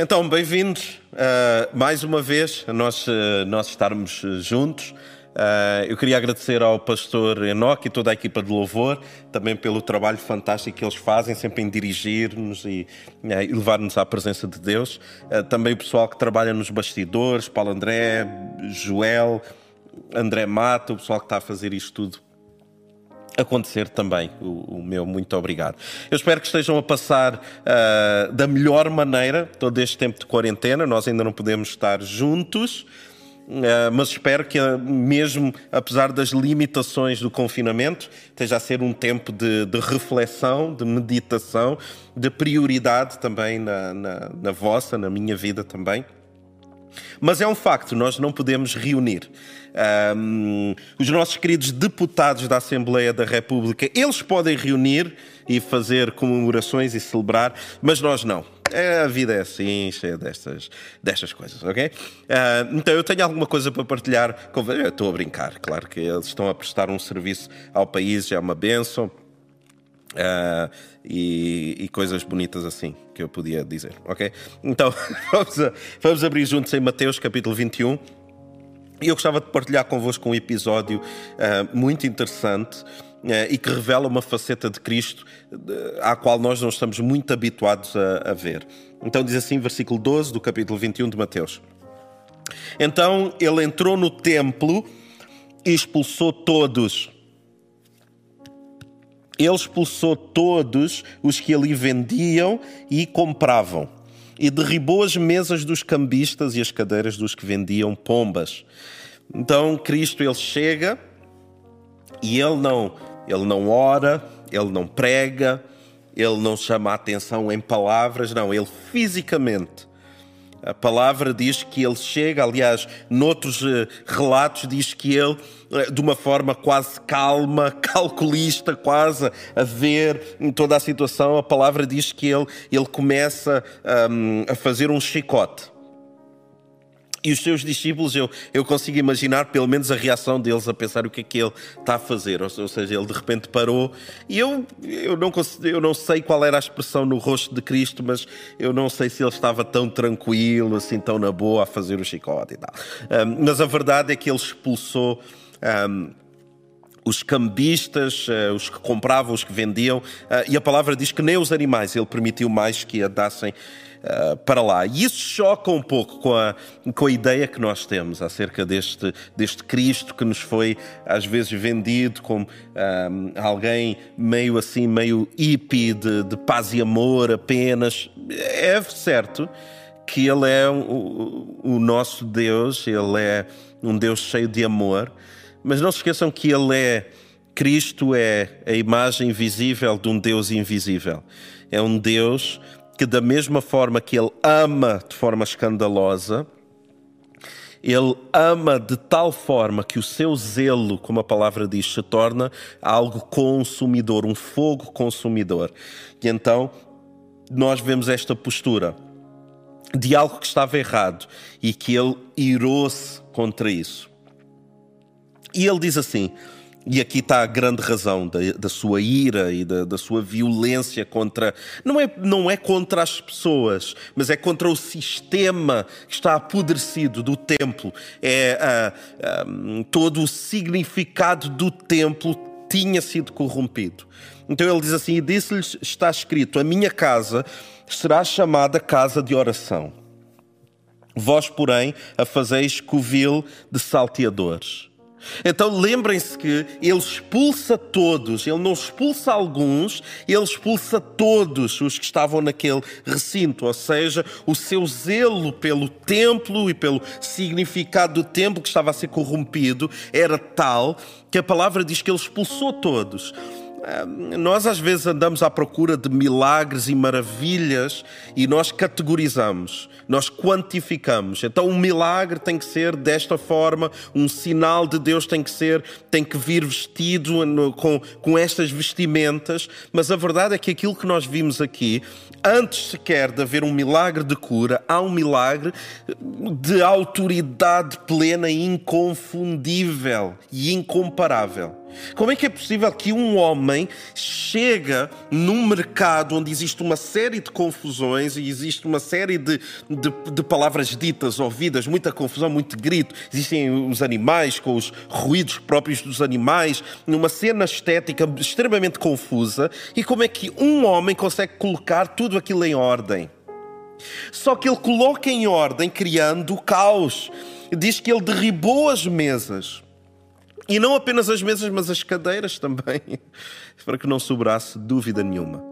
Então, bem-vindos uh, mais uma vez a nós, uh, nós estarmos juntos. Uh, eu queria agradecer ao pastor Enoque e toda a equipa de louvor, também pelo trabalho fantástico que eles fazem, sempre em dirigir-nos e, e levar-nos à presença de Deus. também o pessoal que trabalha nos bastidores, Paulo André, Joel, André Mata, o pessoal que está a fazer isto tudo acontecer também. O, o, meu muito obrigado. Eu espero que estejam a passar uh, da melhor maneira todo este tempo de quarentena. Nós ainda não podemos estar juntos. Uh, mas espero que, uh, mesmo apesar das limitações do confinamento, esteja a ser um tempo de, de reflexão, de meditação, de prioridade também na, na, na vossa, na minha vida também. Mas é um facto, nós não podemos reunir. Um, os nossos queridos deputados da Assembleia da República, eles podem reunir e fazer comemorações e celebrar, mas nós não. É, a vida é assim, cheia destas, destas coisas, ok? Uh, então eu tenho alguma coisa para partilhar com vocês. Estou a brincar, claro que eles estão a prestar um serviço ao país, é uma benção. Uh, e, e, coisas bonitas assim que eu podia dizer, ok? Então vamos, a, vamos abrir juntos em Mateus capítulo 21 e eu gostava de partilhar convosco um episódio uh, muito interessante uh, e que revela uma faceta de Cristo à qual nós não estamos muito habituados a, a ver. Então diz assim, versículo 12 do capítulo 21 de Mateus. Então ele entrou no templo e expulsou todos ele expulsou todos os que ali vendiam e compravam, e derribou as mesas dos cambistas e as cadeiras dos que vendiam pombas. Então Cristo ele chega e ele não, ele não ora, ele não prega, ele não chama a atenção em palavras, não, ele fisicamente a palavra diz que ele chega, aliás, noutros eh, relatos diz que ele, eh, de uma forma quase calma, calculista, quase a ver toda a situação, a palavra diz que ele, ele começa um, a fazer um chicote. E os seus discípulos, eu, eu consigo imaginar pelo menos a reação deles a pensar o que é que ele está a fazer. Ou, ou seja, ele de repente parou. E eu, eu, não, eu não sei qual era a expressão no rosto de Cristo, mas eu não sei se ele estava tão tranquilo, assim, tão na boa a fazer o chicote e tal. Um, mas a verdade é que ele expulsou. Um, os cambistas, uh, os que compravam, os que vendiam, uh, e a palavra diz que nem os animais ele permitiu mais que andassem uh, para lá. E isso choca um pouco com a, com a ideia que nós temos acerca deste, deste Cristo que nos foi às vezes vendido como alguém meio assim, meio hippie, de, de paz e amor apenas. É certo que Ele é o, o nosso Deus, Ele é um Deus cheio de amor mas não se esqueçam que Ele é, Cristo é a imagem visível de um Deus invisível. É um Deus que, da mesma forma que Ele ama de forma escandalosa, ele ama de tal forma que o seu zelo, como a palavra diz, se torna algo consumidor, um fogo consumidor. E então nós vemos esta postura de algo que estava errado e que ele irou-se contra isso. E ele diz assim, e aqui está a grande razão da, da sua ira e da, da, sua violência contra. Não é, não é contra as pessoas, mas é contra o sistema que está apodrecido do templo. É ah, ah, todo o significado do templo tinha sido corrompido. Então ele diz assim: e disse-lhes: está escrito, a minha casa será chamada casa de oração. Vós, porém, a fazeis covil de salteadores. Então lembrem-se que ele expulsa todos, ele não expulsa alguns, ele expulsa todos os que estavam naquele recinto, ou seja, o seu zelo pelo templo e pelo significado do templo que estava a ser corrompido era tal que a palavra diz que ele expulsou todos. Nós às vezes andamos à procura de milagres e maravilhas e nós categorizamos, nós quantificamos. Então um milagre tem que ser desta forma, um sinal de Deus tem que ser, tem que vir vestido com, com estas vestimentas, mas a verdade é que aquilo que nós vimos aqui, antes sequer de haver um milagre de cura, há um milagre de autoridade plena e inconfundível e incomparável Como é que é possível que um homem chega num mercado onde existe uma série de confusões e existe uma série de, de, de, palavras ditas, ouvidas, muita confusão, muito grito, existem os animais com os ruídos próprios dos animais, numa cena estética extremamente confusa, e como é que um homem consegue colocar tudo aquilo em ordem? Só que ele coloca em ordem criando o caos. Diz que ele derribou as mesas e não apenas as mesas, mas as cadeiras também, para que não sobrasse dúvida nenhuma.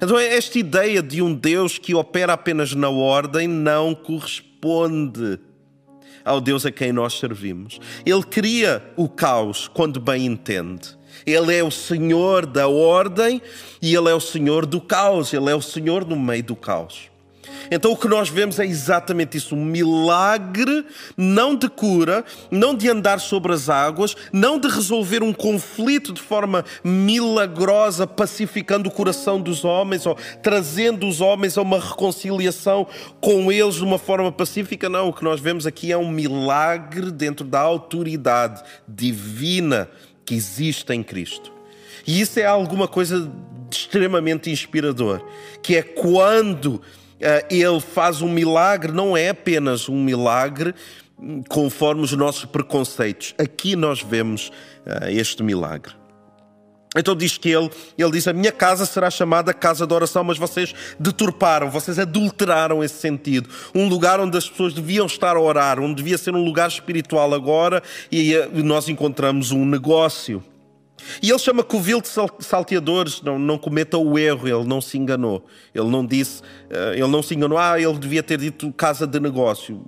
Então, esta ideia de um Deus que opera apenas na ordem não corresponde ao Deus a quem nós servimos. Ele cria o caos quando bem entende. Ele é o Senhor da ordem e Ele é o Senhor do caos. Ele é o Senhor no meio do caos. Então o que nós vemos é exatamente isso: um milagre não de cura, não de andar sobre as águas, não de resolver um conflito de forma milagrosa, pacificando o coração dos homens ou trazendo os homens a uma reconciliação com eles de uma forma pacífica. Não, o que nós vemos aqui é um milagre dentro da autoridade divina que existe em Cristo. E isso é alguma coisa extremamente inspirador, que é quando ele faz um milagre, não é apenas um milagre conforme os nossos preconceitos. Aqui nós vemos eh, este milagre. Então diz que ele, ele diz: A minha casa será chamada casa de oração, mas vocês deturparam, vocês adulteraram esse sentido. Um lugar onde as pessoas deviam estar a orar, onde devia ser um lugar espiritual agora, e nós encontramos um negócio. E ele chama covil de salteadores, não, não cometa o erro, ele não se enganou. Ele não disse, uh, ele não se enganou, ah, ele devia ter dito casa de negócio.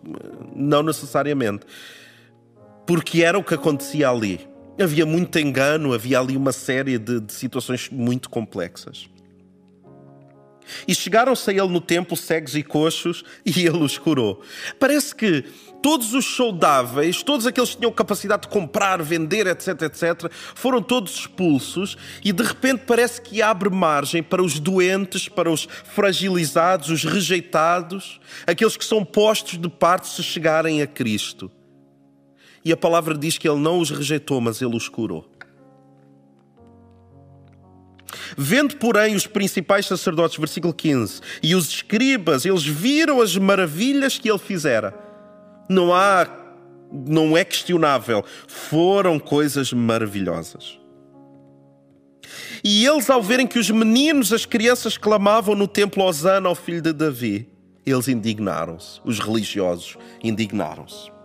Não necessariamente. Porque era o que acontecia ali. Havia muito engano, havia ali uma série de, de situações muito complexas. E chegaram-se a ele no templo cegos e coxos e ele os curou. Parece que todos os saudáveis, todos aqueles que tinham capacidade de comprar, vender, etc, etc, foram todos expulsos e de repente parece que abre margem para os doentes, para os fragilizados, os rejeitados, aqueles que são postos de parte se chegarem a Cristo. E a palavra diz que ele não os rejeitou, mas ele os curou. Vendo, porém, os principais sacerdotes, versículo 15, e os escribas, eles viram as maravilhas que ele fizera. Não há, não é questionável, foram coisas maravilhosas. E eles, ao verem que os meninos, as crianças clamavam no templo Osana ao filho de Davi, eles indignaram-se, os religiosos indignaram-se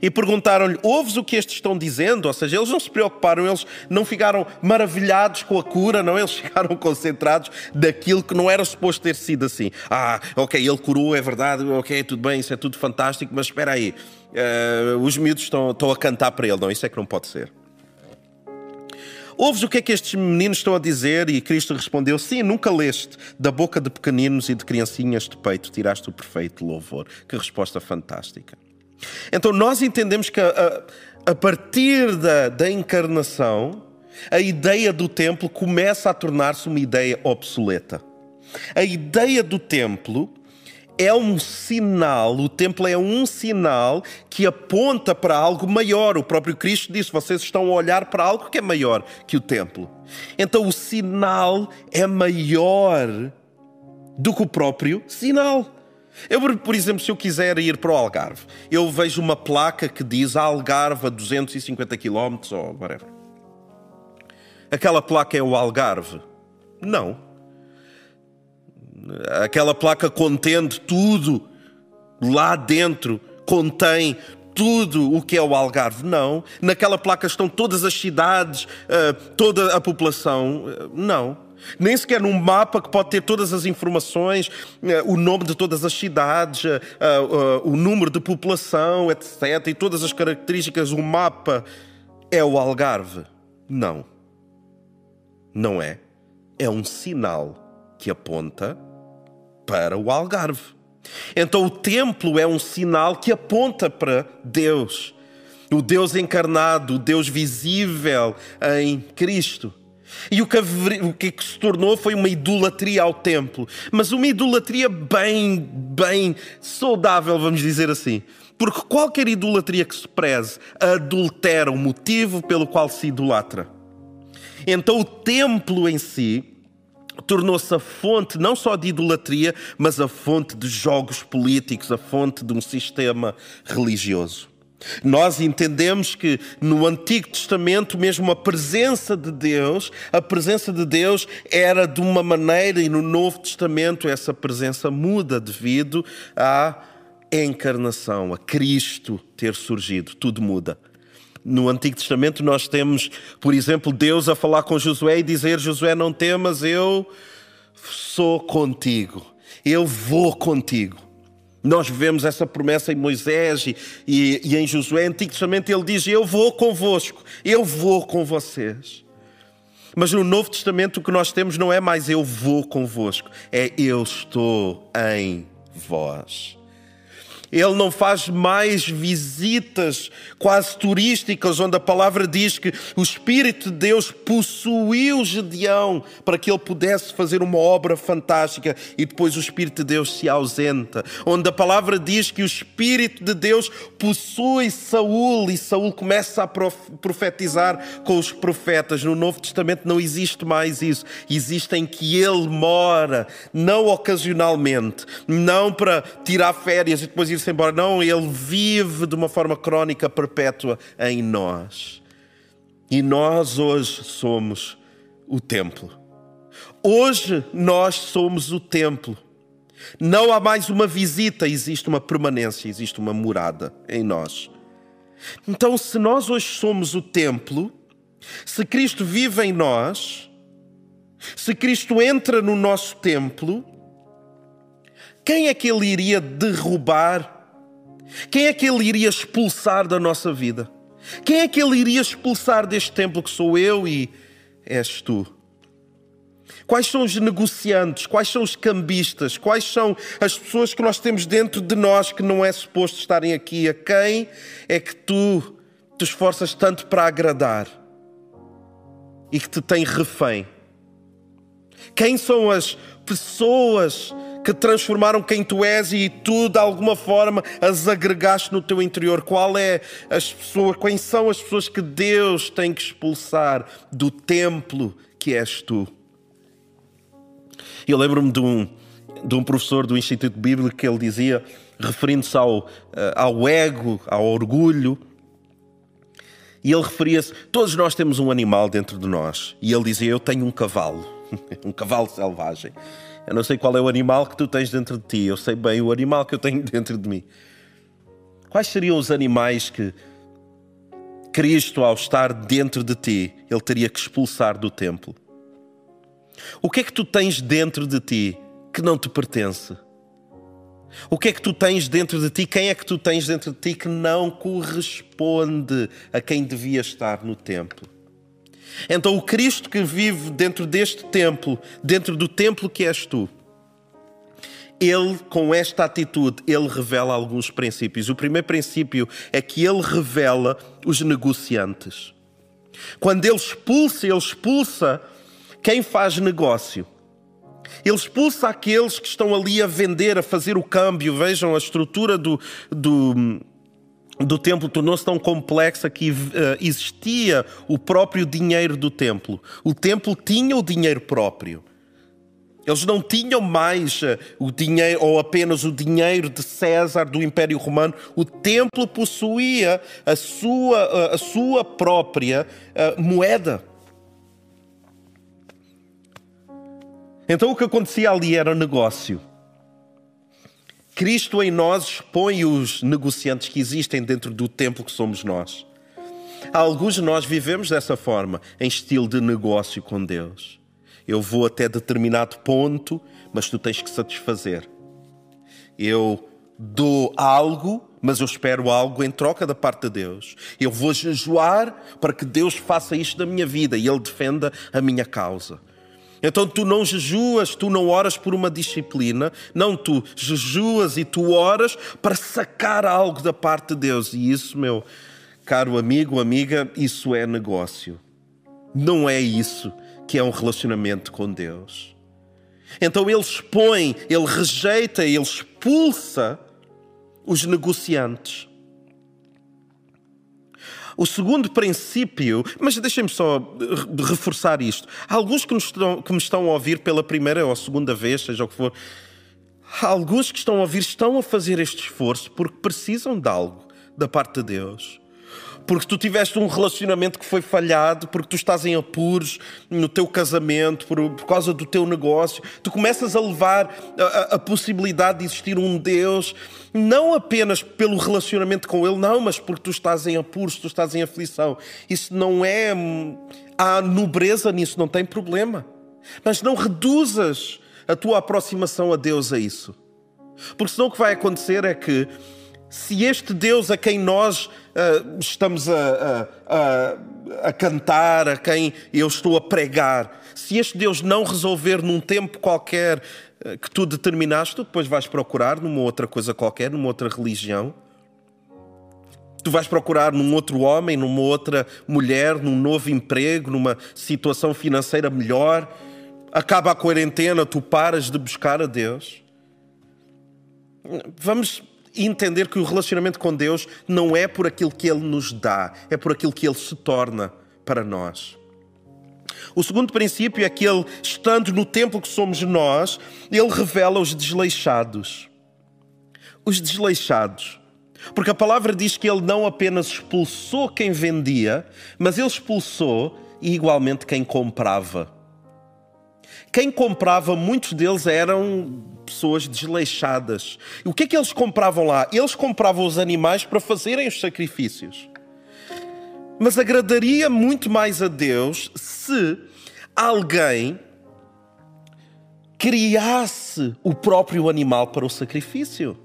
e perguntaram-lhe: Ouves o que estes estão dizendo? Ou seja, eles não se preocuparam, eles não ficaram maravilhados com a cura, não, eles ficaram concentrados daquilo que não era suposto ter sido assim. Ah, ok, ele curou, é verdade, ok, tudo bem, isso é tudo fantástico, mas espera aí, uh, os miúdos estão, estão a cantar para ele. Não, isso é que não pode ser. Ouves o que é que estes meninos estão a dizer? E Cristo respondeu: Sim, nunca leste. Da boca de pequeninos e de criancinhas de peito tiraste o perfeito louvor. Que resposta fantástica. Então nós entendemos que a, a partir da, da encarnação, a ideia do templo começa a tornar-se uma ideia obsoleta. A ideia do templo é um sinal, o templo é um sinal que aponta para algo maior. O próprio Cristo disse: vocês estão a olhar para algo que é maior que o templo. Então o sinal é maior do que o próprio sinal. Eu, por exemplo, se eu quiser ir para o Algarve, eu vejo uma placa que diz Algarve a 250 km ou whatever. Aquela placa é o Algarve? Não. Aquela placa contende tudo lá dentro, contém tudo o que é o Algarve. Não. Naquela placa estão todas as cidades, eh, toda a população. Não. Nem sequer num mapa que pode ter todas as informações, eh, o nome de todas as cidades, eh, eh, o número de população, etc. E todas as características. O mapa é o Algarve. Não. Não é. É um sinal que aponta para o Algarve. Então o templo é um sinal que aponta para Deus. O Deus encarnado, o Deus visível em Cristo. E o que, o que se tornou foi uma idolatria ao templo. Mas uma idolatria bem, bem saudável, vamos dizer assim. Porque qualquer idolatria que se preze adultera o motivo pelo qual se idolatra. Então o templo em si tornou-se a fonte não só de idolatria, mas a fonte de jogos políticos, a fonte de um sistema religioso. Nós entendemos que no Antigo Testamento, mesmo a presença de Deus, a presença de Deus era de uma maneira, e no Novo Testamento essa presença muda devido à encarnação, a Cristo ter surgido. Tudo muda. No Antigo Testamento nós temos, por exemplo, Deus a falar com Josué e dizer: Josué, não temas, eu sou contigo, eu vou contigo. Nós vemos essa promessa em Moisés e, e, e em Josué. Antigo Testamento ele diz: Eu vou convosco, eu vou com vocês. Mas no Novo Testamento o que nós temos não é mais eu vou convosco, é eu estou em vós. Ele não faz mais visitas quase turísticas, onde a palavra diz que o Espírito de Deus possuiu Gedeão para que ele pudesse fazer uma obra fantástica e depois o Espírito de Deus se ausenta. Onde a palavra diz que o Espírito de Deus possui Saul e Saul começa a profetizar com os profetas. No Novo Testamento não existe mais isso. Existe em que ele mora, não ocasionalmente, não para tirar férias e depois ir ir-se embora. Não, ele vive de uma forma crónica perpétua em nós. E nós hoje somos o templo. Hoje nós somos o templo. Não há mais uma visita, existe uma permanência, existe uma morada em nós. Então, se nós hoje somos o templo, se Cristo vive em nós, se Cristo entra no nosso templo, quem é que ele iria derrubar? Quem é que ele iria expulsar da nossa vida? Quem é que ele iria expulsar deste templo que sou eu e és tu? Quais são os negociantes? Quais são os cambistas? Quais são as pessoas que nós temos dentro de nós que não é suposto estarem aqui? A quem é que tu te esforças tanto para agradar e que te tem refém? Quem são as pessoas que transformaram quem tu és e tu, de alguma forma, as agregaste no teu interior? Qual é as pessoas, quem são as pessoas que Deus tem que expulsar do templo que és tu? Eu lembro-me de um, de um professor do Instituto Bíblico que ele dizia, referindo-se ao, eh, ao ego, ao orgulho, e ele referia-se: todos nós temos um animal dentro de nós. E ele dizia: Eu tenho um cavalo, um cavalo selvagem. Eu não sei qual é o animal que tu tens dentro de ti, eu sei bem o animal que eu tenho dentro de mim. Quais seriam os animais que Cristo, ao estar dentro de ti, ele teria que expulsar do templo? O que é que tu tens dentro de ti que não te pertence? O que é que tu tens dentro de ti? Quem é que tu tens dentro de ti que não corresponde a quem devia estar no templo? Então, o Cristo que vive dentro deste templo, dentro do templo que és tu, ele, com esta atitude, ele revela alguns princípios. O primeiro princípio é que ele revela os negociantes. Quando ele expulsa, ele expulsa quem faz negócio. Ele expulsa aqueles que estão ali a vender, a fazer o câmbio. Vejam a estrutura do, do, do templo tornou-se tão complexa que uh, existia o próprio dinheiro do templo. O templo tinha o dinheiro próprio. Eles não tinham mais uh, o dinheiro ou apenas o dinheiro de César do Império Romano. O templo possuía a sua, uh, a sua própria moeda. Então o que acontecia ali era negócio. Cristo em nós expõe os negociantes que existem dentro do templo que somos nós. Alguns de nós vivemos dessa forma, em estilo de negócio com Deus. Eu vou até determinado ponto, mas tu tens que satisfazer. Eu dou algo, mas eu espero algo em troca da parte de Deus. Eu vou jejuar para que Deus faça isto na minha vida e Ele defenda a minha causa. Então tu não jejuas, tu não oras por uma disciplina, não, tu jejuas e tu oras para sacar algo da parte de Deus. E isso, meu caro amigo, amiga, isso é negócio. Não é isso que é um relacionamento com Deus. Então ele expõe, ele rejeita, ele expulsa os negociantes. O segundo princípio, mas deixem-me só reforçar isto. Há alguns que, estão, que me estão a ouvir pela primeira ou segunda vez, seja o que for, há alguns que estão a ouvir estão a fazer este esforço porque precisam de algo da parte de Deus porque tu tiveste um relacionamento que foi falhado, porque tu estás em apuros no teu casamento, por, por causa do teu negócio, tu começas a levar a, a, a, possibilidade de existir um Deus, não apenas pelo relacionamento com Ele, não, mas porque tu estás em apuros, tu estás em aflição. Isso não é. Há nobreza nisso, não tem problema. Mas não reduzas a tua aproximação a Deus a isso. Porque senão o que vai acontecer é que se este Deus a quem nós uh, estamos a, a, a, cantar, a quem eu estou a pregar, se este Deus não resolver num tempo qualquer uh, que tu determinaste, tu depois vais procurar numa outra coisa qualquer, numa outra religião. Tu vais procurar num outro homem, numa outra mulher, num novo emprego, numa situação financeira melhor. Acaba a quarentena, tu paras de buscar a Deus. Vamos entender que o relacionamento com Deus não é por aquilo que Ele nos dá, é por aquilo que Ele se torna para nós. O segundo princípio é que Ele, estando no templo que somos nós, Ele revela os desleixados. Os desleixados. Porque a palavra diz que Ele não apenas expulsou quem vendia, mas Ele expulsou igualmente quem comprava. Quem comprava, muitos deles eram pessoas desleixadas. E o que é que eles compravam lá? Eles compravam os animais para fazerem os sacrifícios. Mas agradaria muito mais a Deus se alguém criasse o próprio animal para o sacrifício.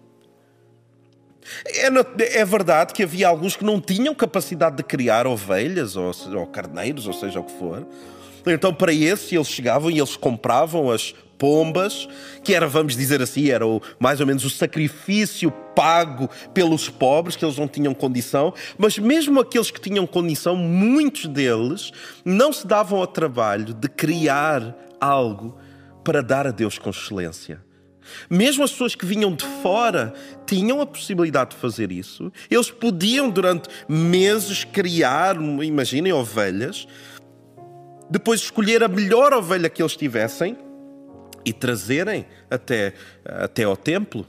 É, é, verdade que havia alguns que não tinham capacidade de criar ovelhas ou, ou carneiros, ou seja o que for. Então, para esse, eles chegavam e eles compravam as pombas, que era, vamos dizer assim, era o, mais ou menos o sacrifício pago pelos pobres, que eles não tinham condição, mas mesmo aqueles que tinham condição, muitos deles não se davam ao trabalho de criar algo para dar a Deus com excelência. Mesmo as pessoas que vinham de fora tinham a possibilidade de fazer isso. Eles podiam, durante meses, criar, imaginem, ovelhas, depois escolher a melhor ovelha que eles tivessem e trazerem até, até ao templo.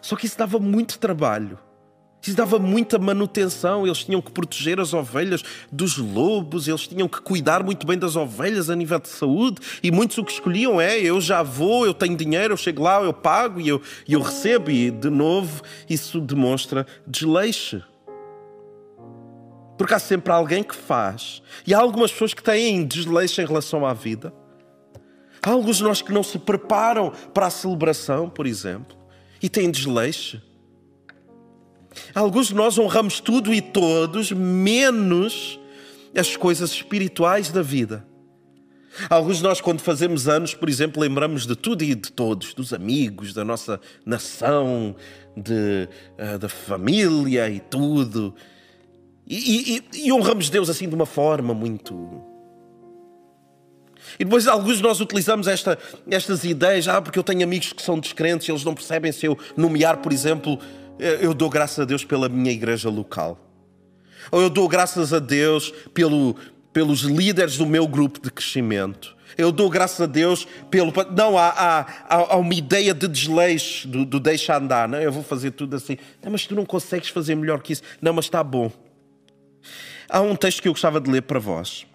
Só que isso dava muito trabalho. Isso dava muita manutenção, eles tinham que proteger as ovelhas dos lobos, eles tinham que cuidar muito bem das ovelhas a nível de saúde, e muitos o que escolhiam é: eu já vou, eu tenho dinheiro, eu chego lá, eu pago e eu, eu recebo, e de novo isso demonstra desleixo. Porque há sempre alguém que faz, e há algumas pessoas que têm desleixo em relação à vida. Há alguns de nós que não se preparam para a celebração, por exemplo, e têm desleixo. Alguns de nós honramos tudo e todos, menos as coisas espirituais da vida. Alguns de nós, quando fazemos anos, por exemplo, lembramos de tudo e de todos, dos amigos, da nossa nação, de, uh, da família e tudo. E, e, e honramos Deus assim de uma forma muito e depois alguns de nós utilizamos esta, estas ideias, ah, porque eu tenho amigos que são descrentes, eles não percebem se eu nomear, por exemplo, eh, eu dou graças a Deus pela minha igreja local. Ou eu dou graças a Deus pelo, pelos líderes do meu grupo de crescimento. Eu dou graças a Deus pelo. Não, há, há, há uma ideia de desleixo, do, do deixa andar. Não, eu vou fazer tudo assim. Não, mas tu não consegues fazer melhor que isso. Não, mas está bom. Há um texto que eu gostava de ler para vós.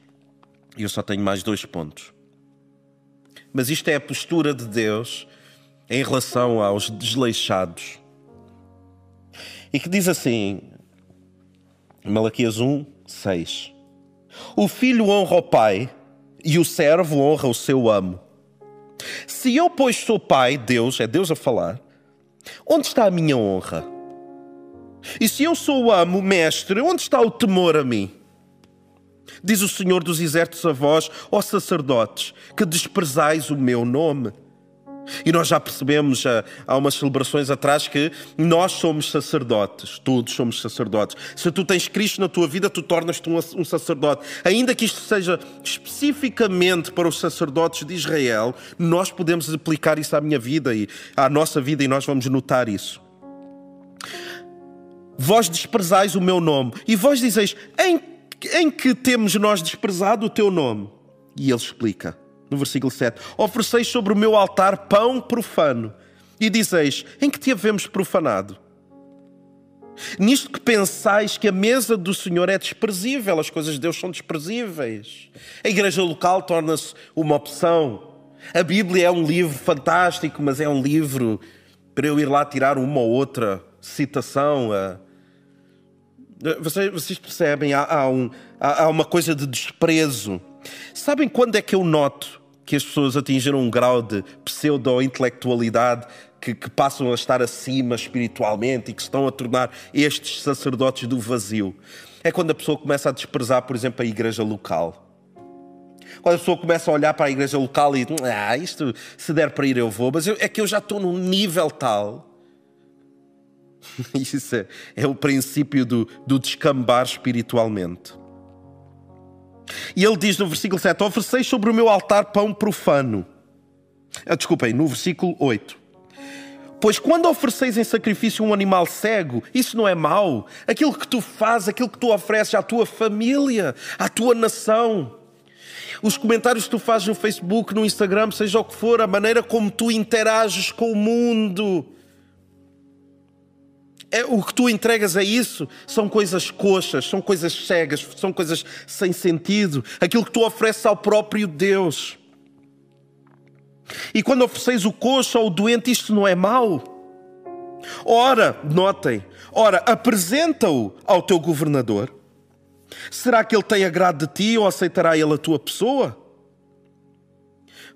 E eu só tenho mais dois pontos. Mas isto é a postura de Deus em relação aos desleixados. E que diz assim, Malaquias 1, 6. O filho honra o pai e o servo honra o seu amo. Se eu, pois, sou pai, Deus, é Deus a falar, onde está a minha honra? E se eu sou o amo, mestre, onde está o temor a mim? Diz o Senhor dos Exércitos a vós, ó sacerdotes, que desprezais o meu nome. E nós já percebemos há umas celebrações atrás que nós somos sacerdotes, todos somos sacerdotes. Se tu tens Cristo na tua vida, tu tornas-te um sacerdote. Ainda que isto seja especificamente para os sacerdotes de Israel, nós podemos aplicar isso à minha vida e à nossa vida e nós vamos notar isso. Vós desprezais o meu nome. E vós dizeis: em, em que temos nós desprezado o teu nome? E ele explica, no versículo 7: Ofereceis sobre o meu altar pão profano. E dizeis: Em que te havemos profanado? Nisto que pensais que a mesa do Senhor é desprezível, as coisas de Deus são desprezíveis. A igreja local torna-se uma opção. A Bíblia é um livro fantástico, mas é um livro para eu ir lá tirar uma ou outra citação. Vocês, vocês percebem? Há, há, um, há uma coisa de desprezo. Sabem quando é que eu noto que as pessoas atingiram um grau de pseudo-intelectualidade que, que, passam a estar acima espiritualmente e que se estão a tornar estes sacerdotes do vazio? É quando a pessoa começa a desprezar, por exemplo, a igreja local. Quando a pessoa começa a olhar para a igreja local e ah, isto se der para ir eu vou, mas eu, é que eu já estou num nível tal. Isso é, é o princípio do, do descambar espiritualmente. E ele diz no versículo 7: Ofereceis sobre o meu altar pão profano. Ah, desculpem, no versículo 8. Pois quando ofereceis em sacrifício um animal cego, isso não é mau. Aquilo que tu fazes, aquilo que tu ofereces à tua família, à tua nação. Os comentários que tu fazes no Facebook, no Instagram, seja o que for, a maneira como tu interages com o mundo é, o que tu entregas a isso são coisas coxas, são coisas cegas, são coisas sem sentido. Aquilo que tu ofereces ao próprio Deus. E quando ofereces o coxo ao doente, isto não é mau. Ora, notem, ora, apresenta-o ao teu governador. Será que ele tem agrado de ti ou aceitará ele a tua pessoa?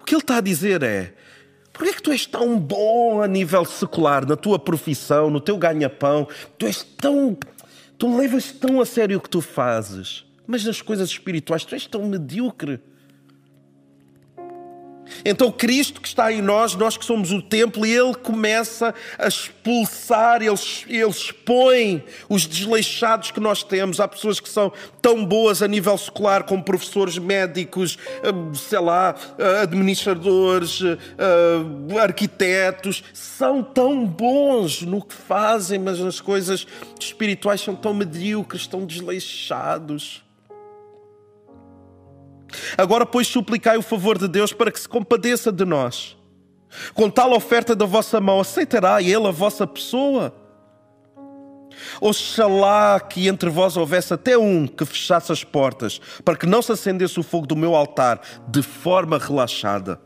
O que ele está a dizer é: por que é que tu és tão bom a nível secular, na tua profissão, no teu ganha-pão? Tu és tão. Tu levas tão a sério o que tu fazes, mas nas coisas espirituais tu és tão medíocre. Então Cristo que está em nós, nós que somos o templo, Ele começa a expulsar, Ele, ele expõe os desleixados que nós temos. Há pessoas que são tão boas a nível secular, como professores médicos, eh, sei lá, administradores, eh, arquitetos, são tão bons no que fazem, mas nas coisas espirituais são tão medíocres, tão desleixados. Agora, pois, suplicai o favor de Deus para que se compadeça de nós. Com tal oferta da vossa mão, aceitará Ele a vossa pessoa? Oxalá que entre vós houvesse até um que fechasse as portas, para que não se acendesse o fogo do meu altar de forma relaxada.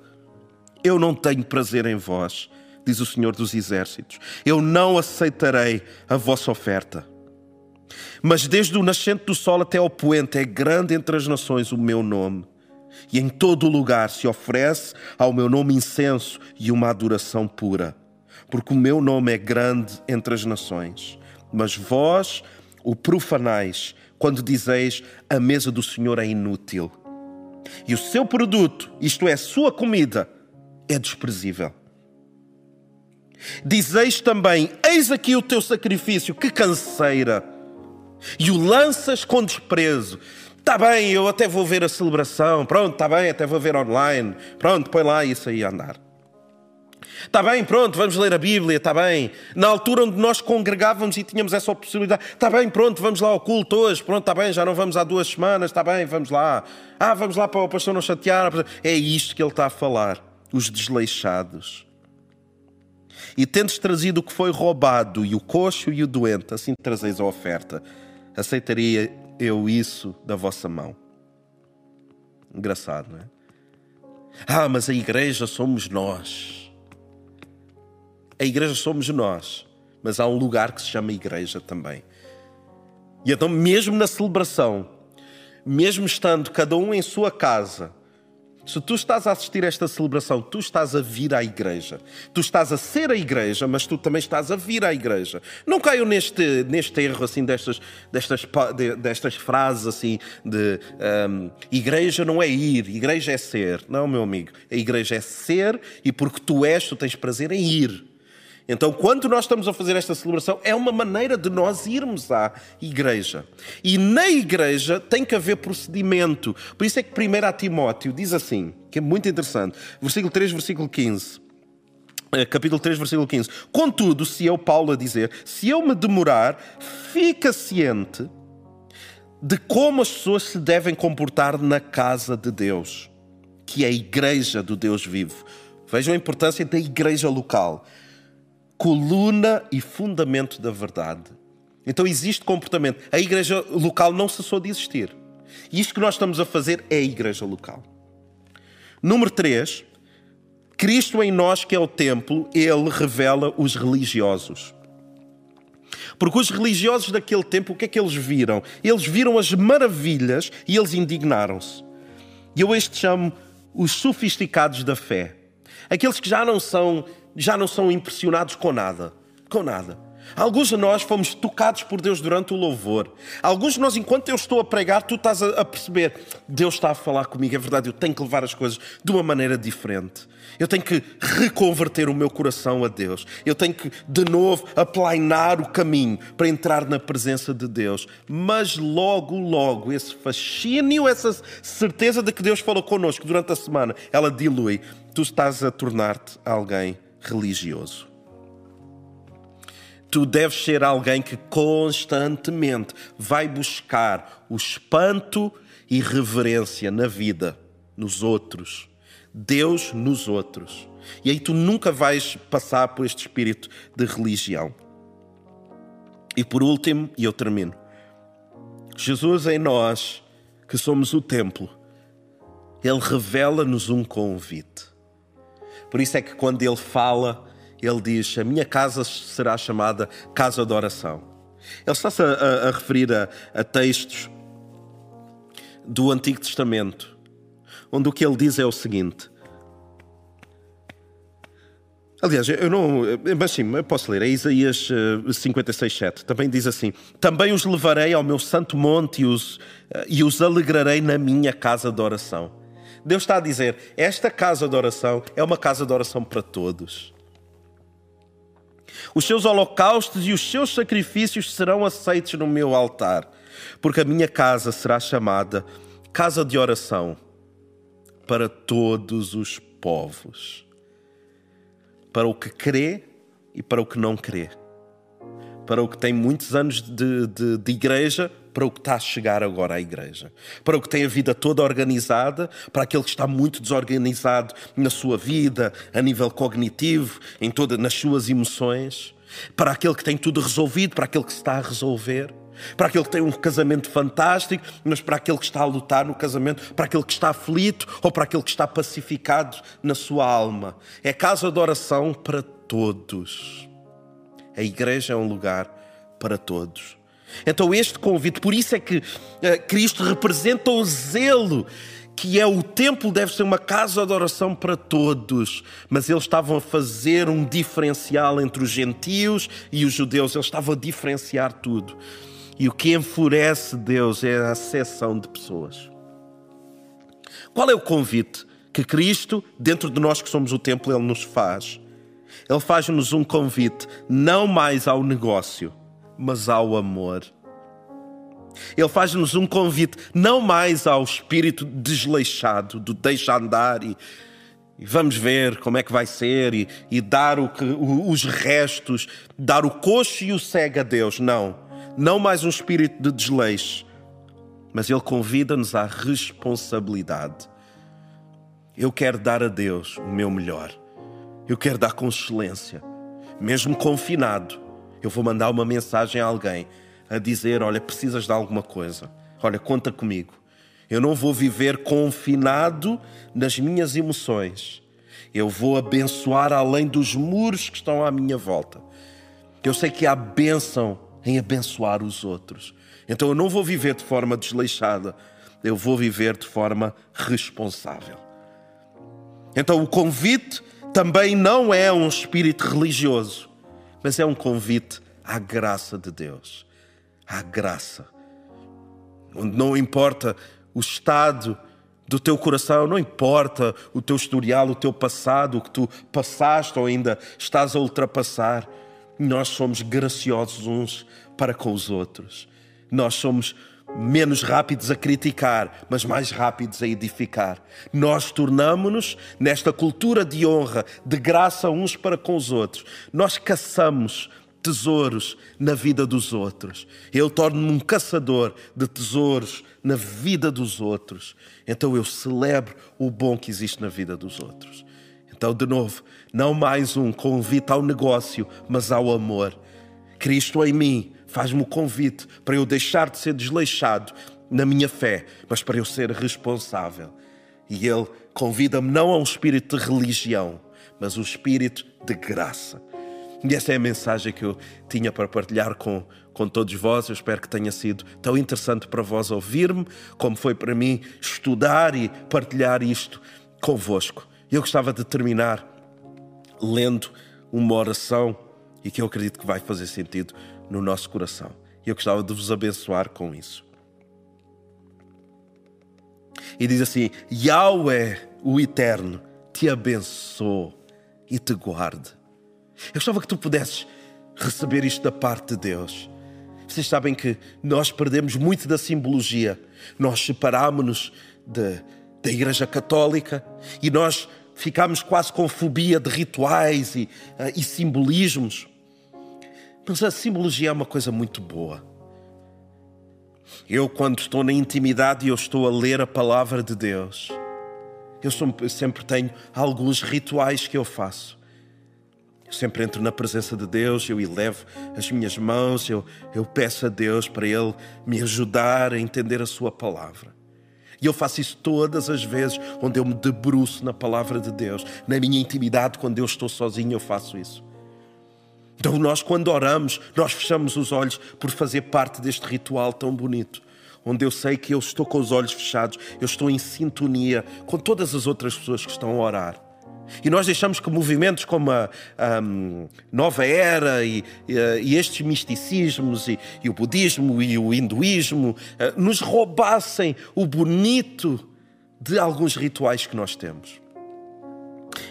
Eu não tenho prazer em vós, diz o Senhor dos Exércitos. Eu não aceitarei a vossa oferta. Mas desde o nascente do sol até ao poente é grande entre as nações o meu nome. E em todo lugar se oferece ao meu nome incenso e uma adoração pura. Porque o meu nome é grande entre as nações. Mas vós o profanais quando dizeis a mesa do Senhor é inútil. E o seu produto, isto é, a sua comida, é desprezível. Dizeis também: Eis aqui o teu sacrifício, que canseira! E o lanças com desprezo. Está bem, eu até vou ver a celebração. Pronto, está bem, até vou ver online. Pronto, põe lá isso aí a andar. Está bem, pronto, vamos ler a Bíblia, está bem. Na altura onde nós congregávamos e tínhamos essa possibilidade, está bem, pronto, vamos lá ao culto hoje, pronto, está bem, já não vamos há duas semanas, está bem, vamos lá. Ah, vamos lá para o pastor não chatear. É isto que ele está a falar, os desleixados. E tendes trazido o que foi roubado, e o coxo e o doente, assim trazeis a oferta aceitaria eu isso da vossa mão? Engraçado, não é? Ah, mas a igreja somos nós. A igreja somos nós, mas há um lugar que se chama igreja também. E então, mesmo na celebração, mesmo estando cada um em sua casa, se tu estás a assistir a esta celebração, tu estás a vir à igreja. Tu estás a ser a igreja, mas tu também estás a vir à igreja. Não caiam neste, neste erro assim destas, destas, destas frases assim de um, igreja não é ir, igreja é ser. Não, meu amigo. A igreja é ser e porque tu és, tu tens prazer em ir. Então, quando nós estamos a fazer esta celebração, é uma maneira de nós irmos à igreja. E na igreja tem que haver procedimento. Por isso é que 1 Timóteo diz assim, que é muito interessante, versículo 3, versículo 15. eh, capítulo 3, versículo 15. Contudo, se eu, Paulo, a dizer, se eu me demorar, fica ciente de como as pessoas se devem comportar na casa de Deus, que é a igreja do Deus vivo. Vejam a importância da igreja local, coluna e fundamento da verdade. Então existe comportamento. A igreja local não cessou de existir. E isto que nós estamos a fazer é a igreja local. Número 3, Cristo em nós, que é o templo, ele revela os religiosos. Porque os religiosos daquele tempo, o que é que eles viram? Eles viram as maravilhas e eles indignaram-se. E eu este chamo os sofisticados da fé. Aqueles que já não são, já não são impressionados com nada. Com nada. Alguns de nós fomos tocados por Deus durante o louvor. Alguns de nós, enquanto eu estou a pregar, tu estás a, perceber: Deus está a falar comigo, é verdade, eu tenho que levar as coisas de uma maneira diferente. Eu tenho que reconverter o meu coração a Deus. Eu tenho que, de novo, aplainar o caminho para entrar na presença de Deus. Mas logo, logo, esse fascínio, essa certeza de que Deus falou connosco durante a semana, ela dilui. Tu estás a tornar-te alguém religioso. Tu deves ser alguém que constantemente vai buscar o espanto e reverência na vida, nos outros Deus nos outros. E aí tu nunca vais passar por este espírito de religião. E por último, e eu termino, Jesus em nós, que somos o templo, ele revela-nos um convite. Por isso é que quando ele fala, ele diz: A minha casa será chamada casa de oração. Ele está-se a, a, a, referir a, a textos do Antigo Testamento onde o que ele diz é o seguinte. Aliás, eu não. Mas sim, eu posso ler. É Isaías 56, eh, 7. Também diz assim: Também os levarei ao meu santo monte e os, eh, e os alegrarei na minha casa de oração. Deus está a dizer: Esta casa de oração é uma casa de oração para todos. Os seus holocaustos e os seus sacrifícios serão aceitos no meu altar, porque a minha casa será chamada casa de oração para todos os povos. Para o que crê e para o que não crê. Para o que tem muitos anos de, de, de igreja, para o que está a chegar agora à igreja. Para o que tem a vida toda organizada, para aquele que está muito desorganizado na sua vida, a nível cognitivo, em toda, nas suas emoções. Para aquele que tem tudo resolvido, para aquele que se está a resolver para aquele que tem um casamento fantástico, mas para aquele que está a lutar no casamento, para aquele que está aflito ou para aquele que está pacificado na sua alma. É casa de oração para todos. A igreja é um lugar para todos. Então, este convite, por isso é que eh, Cristo representa o zelo que é o templo deve ser uma casa de oração para todos, mas eles estavam a fazer um diferencial entre os gentios e os judeus, eles estavam a diferenciar tudo. E o que enfurece Deus é a acessão de pessoas. Qual é o convite que Cristo, dentro de nós que somos o templo, Ele nos faz? Ele faz-nos um convite não mais ao negócio, mas ao amor. Ele faz-nos um convite não mais ao espírito desleixado, do deixa andar e, e vamos ver como é que vai ser e, e dar o que, o, os restos, dar o coxo e o cego a Deus. Não não mais um espírito de desleixo, mas Ele convida-nos à responsabilidade. Eu quero dar a Deus o meu melhor. Eu quero dar com excelência. Mesmo confinado, eu vou mandar uma mensagem a alguém a dizer: Olha, precisas de alguma coisa. Olha, conta comigo. Eu não vou viver confinado nas minhas emoções. Eu vou abençoar além dos muros que estão à minha volta. Eu sei que há bênção em abençoar os outros. Então eu não vou viver de forma desleixada, eu vou viver de forma responsável. Então o convite também não é um espírito religioso, mas é um convite à graça de Deus. À graça. Onde não importa o estado do teu coração, não importa o teu historial, o teu passado, o que tu passaste ou ainda estás a ultrapassar nós somos graciosos uns para com os outros. Nós somos menos rápidos a criticar, mas mais rápidos a edificar. Nós tornamos-nos nesta cultura de honra, de graça uns para com os outros. Nós caçamos tesouros na vida dos outros. Eu torno-me um caçador de tesouros na vida dos outros. Então eu celebro o bom que existe na vida dos outros. Então, de novo, não mais um convite ao negócio, mas ao amor. Cristo em mim faz-me o convite para eu deixar de ser desleixado na minha fé, mas para eu ser responsável. E Ele convida-me não a um espírito de religião, mas um espírito de graça. E essa é a mensagem que eu tinha para partilhar com, com todos vós. Eu espero que tenha sido tão interessante para vós ouvir-me, como foi para mim estudar e partilhar isto convosco. Eu gostava de terminar lendo uma oração e que eu acredito que vai fazer sentido no nosso coração. E eu gostava de vos abençoar com isso. E diz assim: Yahweh, o Eterno, te abençoe e te guarde. Eu gostava que tu pudesses receber isto da parte de Deus. Vocês sabem que nós perdemos muito da simbologia. Nós separámos-nos da Igreja Católica e nós ficámos quase com fobia de rituais e, uh, e simbolismos. Mas a simbologia é uma coisa muito boa. Eu, quando estou na intimidade e eu estou a ler a palavra de Deus, eu sempre tenho alguns rituais que eu faço. Eu sempre entro na presença de Deus, eu elevo as minhas mãos, eu, eu peço a Deus para Ele me ajudar a entender a Sua palavra. E eu faço isso todas as vezes onde eu me debruço na palavra de Deus. Na minha intimidade, quando eu estou sozinho, eu faço isso. Então, nós, quando oramos, nós fechamos os olhos por fazer parte deste ritual tão bonito, onde eu sei que eu estou com os olhos fechados, eu estou em sintonia com todas as outras pessoas que estão a orar. E nós deixamos que movimentos como a, a Nova Era e, e, estes misticismos e, e, o budismo e o hinduísmo uh, nos roubassem o bonito de alguns rituais que nós temos.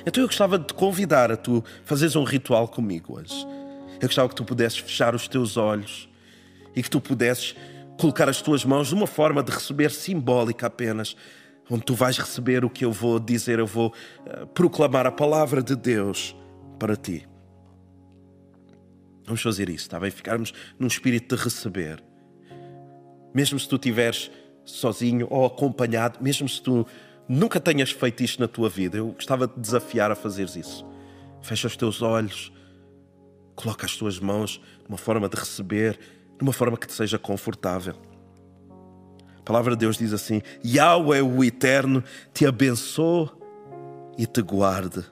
Então eu gostava de te convidar a tu fazeres um ritual comigo hoje. Eu gostava que tu pudesses fechar os teus olhos e que tu pudesses colocar as tuas mãos de uma forma de receber simbólica apenas, onde tu vais receber o que eu vou dizer, eu vou uh, proclamar a palavra de Deus para ti. Vamos fazer isso, está bem? Ficarmos num espírito de receber. Mesmo se tu estiveres sozinho ou acompanhado, mesmo se tu nunca tenhas feito isto na tua vida, eu gostava de desafiar a fazeres isso. Fecha os teus olhos, coloca as tuas mãos numa forma de receber, numa forma que te seja confortável. A palavra de Deus diz assim: Yahweh, o Eterno, te abençoe e te guarde.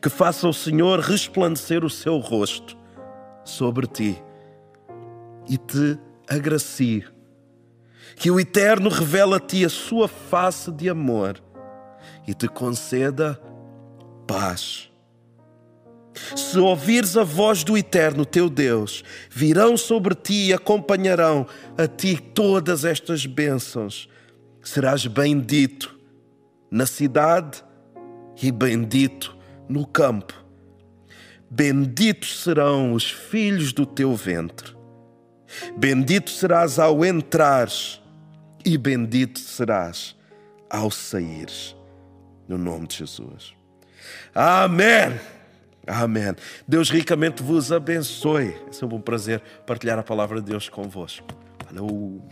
Que faça o Senhor resplandecer o seu rosto sobre ti e te agracie que o Eterno revele a ti a sua face de amor e te conceda paz. Se ouvires a voz do Eterno teu Deus, virão sobre ti e acompanharão a ti todas estas bênçãos. Serás bendito na cidade e bendito no campo. Benditos serão os filhos do teu ventre. Bendito serás ao entrares e bendito serás ao saíres. No nome de Jesus. Amém. Amém. Deus ricamente vos abençoe. É sempre um prazer partilhar a palavra de Deus convosco. Falou.